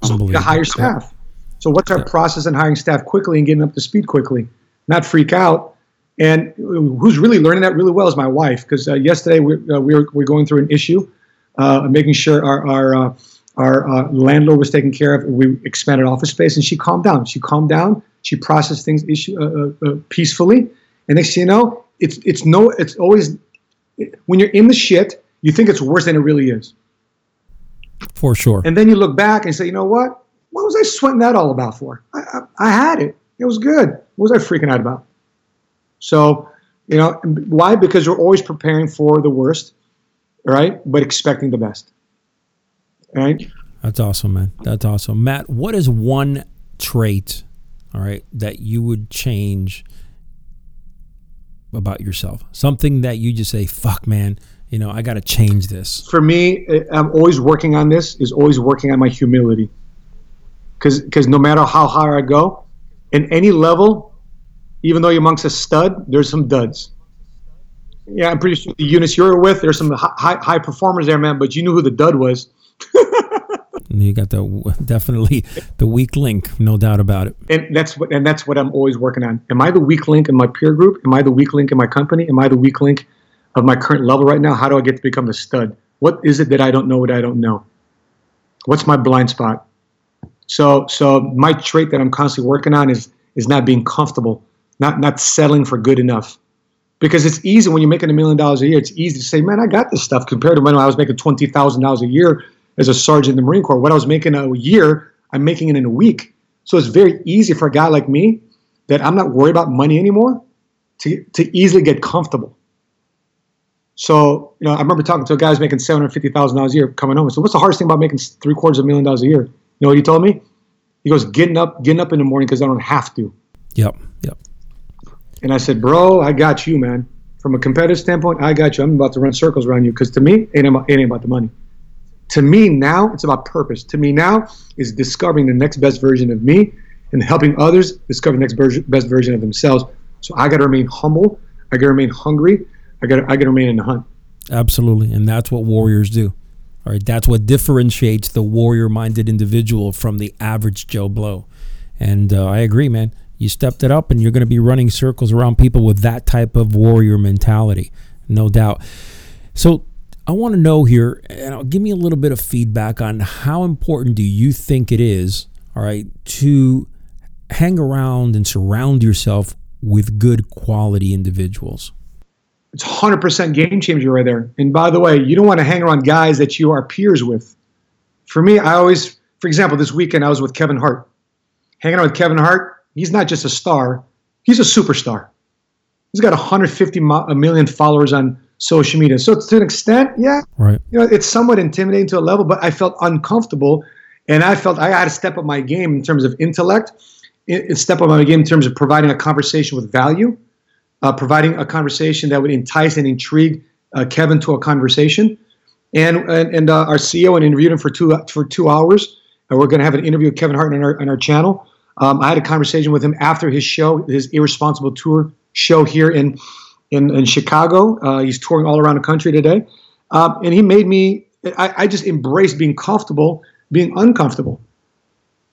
So we to hire staff. So what's our process in hiring staff quickly and getting up to speed quickly? Not freak out. And who's really learning that really well is my wife. Because uh, yesterday we, uh, we were, we are going through an issue, uh, making sure our our uh, our uh, landlord was taken care of. We expanded office space, and she calmed down. She calmed down. She processed things issue uh, peacefully. And next thing you know, it's it's no, it's always when you're in the shit, you think it's worse than it really is. For sure. And then you look back and say, you know what? What was I sweating that all about for? I, I, I had it. It was good. What was I freaking out about? So, you know, why? Because you're always preparing for the worst, right? But expecting the best. Right? That's awesome, man. That's awesome. Matt, what is one trait, all right, that you would change about yourself? Something that you just say, fuck, man, you know, I got to change this. For me, eh, I'm always working on this, is always working on my humility. Because because no matter how high I go, in any level, even though you're amongst a stud, there's some duds. Yeah, I'm pretty sure the units you're with, there's some high, high performers there, man, but you knew who the dud was. You got the definitely the weak link, no doubt about it. And that's what and that's what I'm always working on. Am I the weak link in my peer group? Am I the weak link in my company? Am I the weak link of my current level right now? How do I get to become a stud? What is it that I don't know what I don't know? What's my blind spot? So so my trait that I'm constantly working on is is not being comfortable, not not settling for good enough. Because it's easy when you're making a million dollars a year, it's easy to say, man, I got this stuff compared to when I was making twenty thousand dollars a year as a sergeant in the Marine Corps. What I was making a year, I'm making it in a week. So it's very easy for a guy like me that I'm not worried about money anymore to, to easily get comfortable. So, you know, I remember talking to a guy who's making $750,000 a year coming home. So what's the hardest thing about making three quarters of a million dollars a year? You know what he told me? He goes, getting up, getting up in the morning because I don't have to. Yep. Yep. And I said, bro, I got you, man. From a competitive standpoint, I got you. I'm about to run circles around you because to me, it ain't, about, it ain't about the money. To me now, it's about purpose. To me now is discovering the next best version of me and helping others discover the next best version of themselves. So I got to remain humble. I got to remain hungry. I got I got to remain in the hunt. Absolutely, and that's what warriors do. All right, that's what differentiates the warrior-minded individual from the average Joe Blow. And uh, I agree, man. You stepped it up, and you're going to be running circles around people with that type of warrior mentality, no doubt. So I want to know here, and give me a little bit of feedback on how important do you think it is, all right, to hang around and surround yourself with good quality individuals. It's 100% game changer right there. And by the way, you don't want to hang around guys that you are peers with. For me, I always, for example, this weekend I was with Kevin Hart. Hanging out with Kevin Hart, he's not just a star, he's a superstar. He's got 150 million followers on social media. So to an extent, yeah, right. You know, it's somewhat intimidating to a level, but I felt uncomfortable, and I felt I had to step up my game in terms of intellect and step up my game in terms of providing a conversation with value, uh, providing a conversation that would entice and intrigue uh, Kevin to a conversation. And and, and uh, our CEO and interviewed him for two for two hours. And we're going to have an interview with Kevin Hart on our on our channel. Um, I had a conversation with him after his show, his irresponsible tour show here in in, in Chicago. Uh, he's touring all around the country today, um, and he made me. I, I just embraced being comfortable, being uncomfortable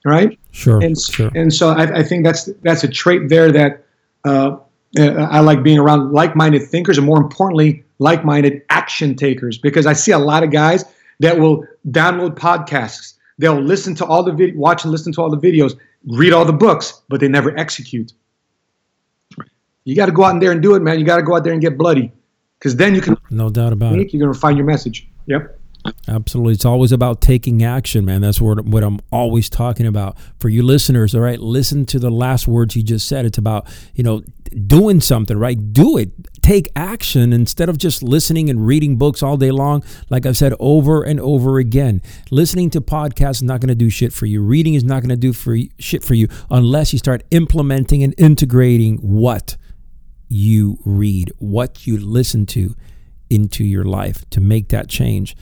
right? Sure. And sure. and so I, I, think that's that's a trait there that uh, Uh, I like being around like-minded thinkers, and more importantly, like-minded action takers. Because I see a lot of guys that will download podcasts, they'll listen to all the video, watch and listen to all the videos, read all the books, but they never execute. You got to go out there and do it, man. You got to go out there and get bloody, because then you can. No doubt about it. You're going to find your message. Yep. Absolutely. It's always about taking action, man. That's what, what I'm always talking about. For you listeners, all right, listen to the last words he just said. It's about, you know, doing something, right? Do it. Take action instead of just listening and reading books all day long. Like I've said over and over again, listening to podcasts is not going to do shit for you. Reading is not going to do for you, shit for you unless you start implementing and integrating what you read, what you listen to into your life to make that change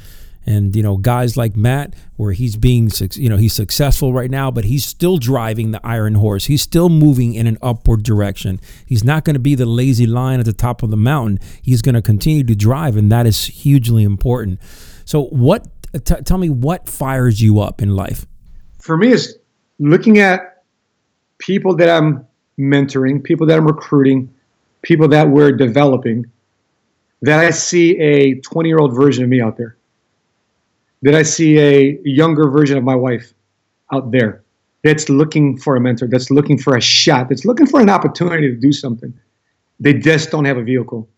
and you know guys like Matt where he's being you know he's successful right now but he's still driving the iron horse. He's still moving in an upward direction. He's not going to be the lazy lion at the top of the mountain. He's going to continue to drive and that is hugely important. So what t- tell me what fires you up in life? For me is looking at people that I'm mentoring people that I'm recruiting people that we're developing that I see a 20 year old version of me out there that I see a younger version of my wife out there that's looking for a mentor, that's looking for a shot, that's looking for an opportunity to do something. They just don't have a vehicle.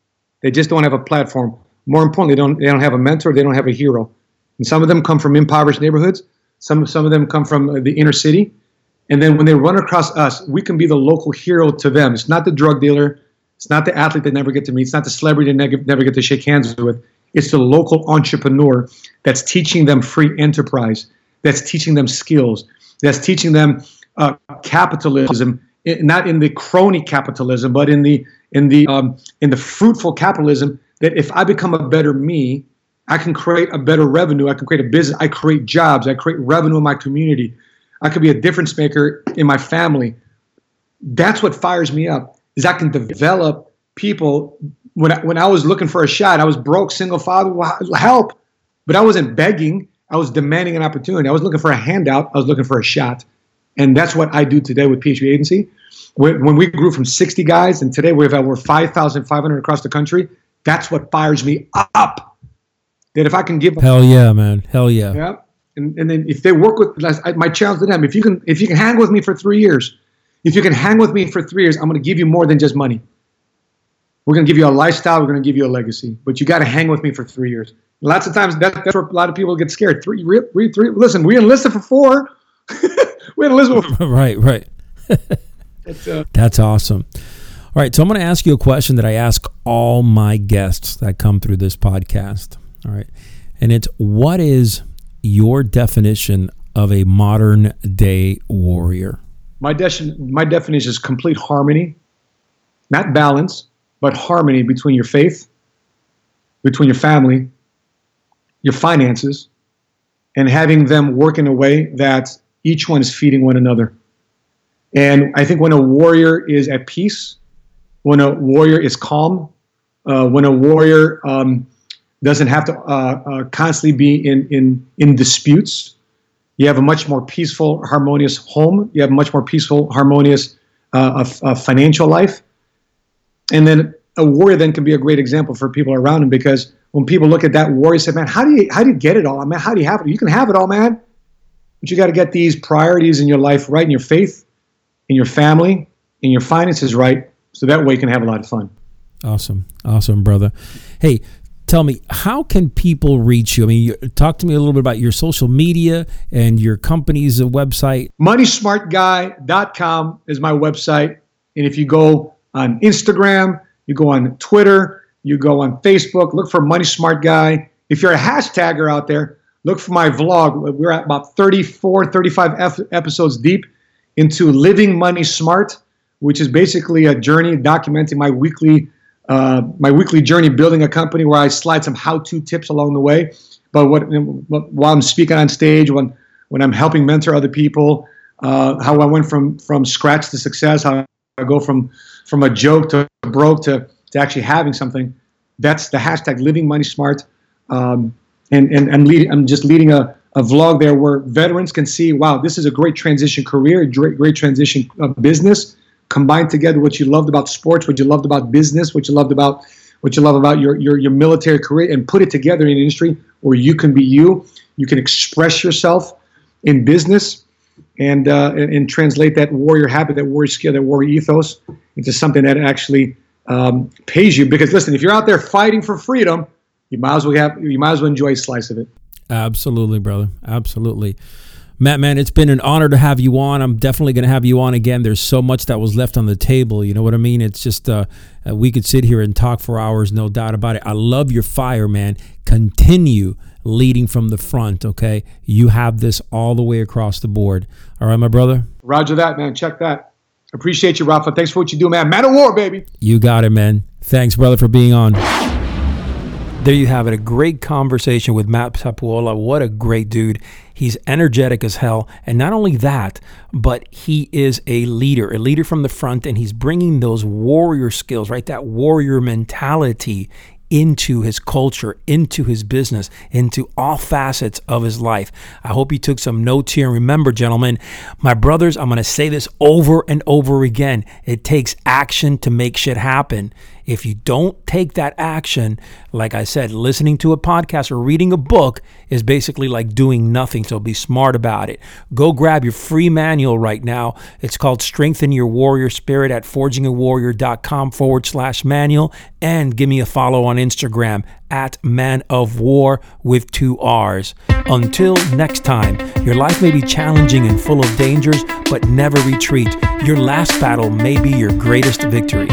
They just don't have a platform. More importantly, they don't, they don't have a mentor, they don't have a hero. And some of them come from impoverished neighborhoods, some, some of them come from the inner city. And then when they run across us, we can be the local hero to them. It's not the drug dealer, it's not the athlete they never get to meet, it's not the celebrity they never get to shake hands with. It's the local entrepreneur that's teaching them free enterprise, that's teaching them skills, that's teaching them uh, capitalism, not in the crony capitalism, but in the in the um, in the fruitful capitalism. That if I become a better me, I can create a better revenue. I can create a business. I create jobs. I create revenue in my community. I could be a difference maker in my family. That's what fires me up. Is I can develop people when I, when I was looking for a shot, I was broke, single father, help. But I wasn't begging. I was demanding an opportunity. I was looking for a handout. I was looking for a shot. And that's what I do today with PHP Agency. When we grew from 60 guys and today we have over 5,500 across the country, that's what fires me up. That if I can give hell yeah, man, hell yeah, yeah. And, and then if they work with my challenge to them, if you can if you can hang with me for three years, if you can hang with me for three years, I'm going to give you more than just money. We're going to give you a lifestyle. We're going to give you a legacy. But you got to hang with me for three years. Lots of times that, that's where a lot of people get scared. Three, three, three. Listen, we enlisted for four. we enlisted for four. right, right. uh, that's awesome. All right, so I'm going to ask you a question that I ask all my guests that come through this podcast. All right, and it's what is your definition of a modern day warrior? My, de- my definition is complete harmony, not balance, but harmony between your faith, between your family, your finances, and having them work in a way that each one is feeding one another. And I think when a warrior is at peace, when a warrior is calm, uh, when a warrior um, doesn't have to uh, uh, constantly be in, in, in disputes, you have a much more peaceful, harmonious home. You have a much more peaceful, harmonious uh, financial life. And then a warrior then can be a great example for people around him because when people look at that warrior, say, "Man, how do you how do you get it all? Man, how do you have it? You can have it all, man, but you got to get these priorities in your life right, in your faith, in your family, in your finances right, so that way you can have a lot of fun." Awesome, awesome, brother. Hey, tell me, how can people reach you? I mean, you, talk to me a little bit about your social media and your company's website. MoneySmartGuy.com is my website, and if you go on Instagram, you go on Twitter you go on Facebook, look for Money Smart Guy. If you're a hashtagger out there, look for my vlog. We're at about 34, 35 F- episodes deep into Living Money Smart, which is basically a journey documenting my weekly uh, my weekly journey building a company where I slide some how-to tips along the way. But what, while I'm speaking on stage, when when I'm helping mentor other people, uh, how I went from from scratch to success, how I go from from a joke to broke to to actually having something. That's the hashtag Living Money Smart. Um, and and I'm, I'm just leading a, a vlog there where veterans can see, wow, this is a great transition career, great, great transition business. Combine together what you loved about sports, what you loved about business, what you loved about what you love about your, your, your military career, and put it together in an industry where you can be you. You can express yourself in business and, uh, and, and translate that warrior habit, that warrior skill, that warrior ethos into something that actually um, pays you. Because listen, if you're out there fighting for freedom, you might as well have you might as well enjoy a slice of it. Absolutely, brother. Absolutely. Matt, man, it's been an honor to have you on. I'm definitely going to have you on again. There's so much that was left on the table. You know what I mean? It's just, uh, uh, we could sit here and talk for hours, no doubt about it. I love your fire, man. Continue leading from the front, okay? You have this all the way across the board. All right, my brother? Roger that, man. Check that. Appreciate you, Rafa. Thanks for what you do, man. Man of war, baby. You got it, man. Thanks, brother, for being on. There you have it. A great conversation with Matt Sapaula. What a great dude. He's energetic as hell. And not only that, but he is a leader, a leader from the front, and he's bringing those warrior skills, right? That warrior mentality into his culture, into his business, into all facets of his life. I hope you took some notes here. And remember, gentlemen, my brothers, I'm going to say this over and over again. It takes action to make shit happen. If you don't take that action, like I said, listening to a podcast or reading a book is basically like doing nothing. So be smart about it. Go grab your free manual right now. It's called Strengthen Your Warrior Spirit at forgingawarrior.com forward slash manual. And give me a follow on Instagram at Man of War with two R's. Until next time, your life may be challenging and full of dangers, but never retreat. Your last battle may be your greatest victory.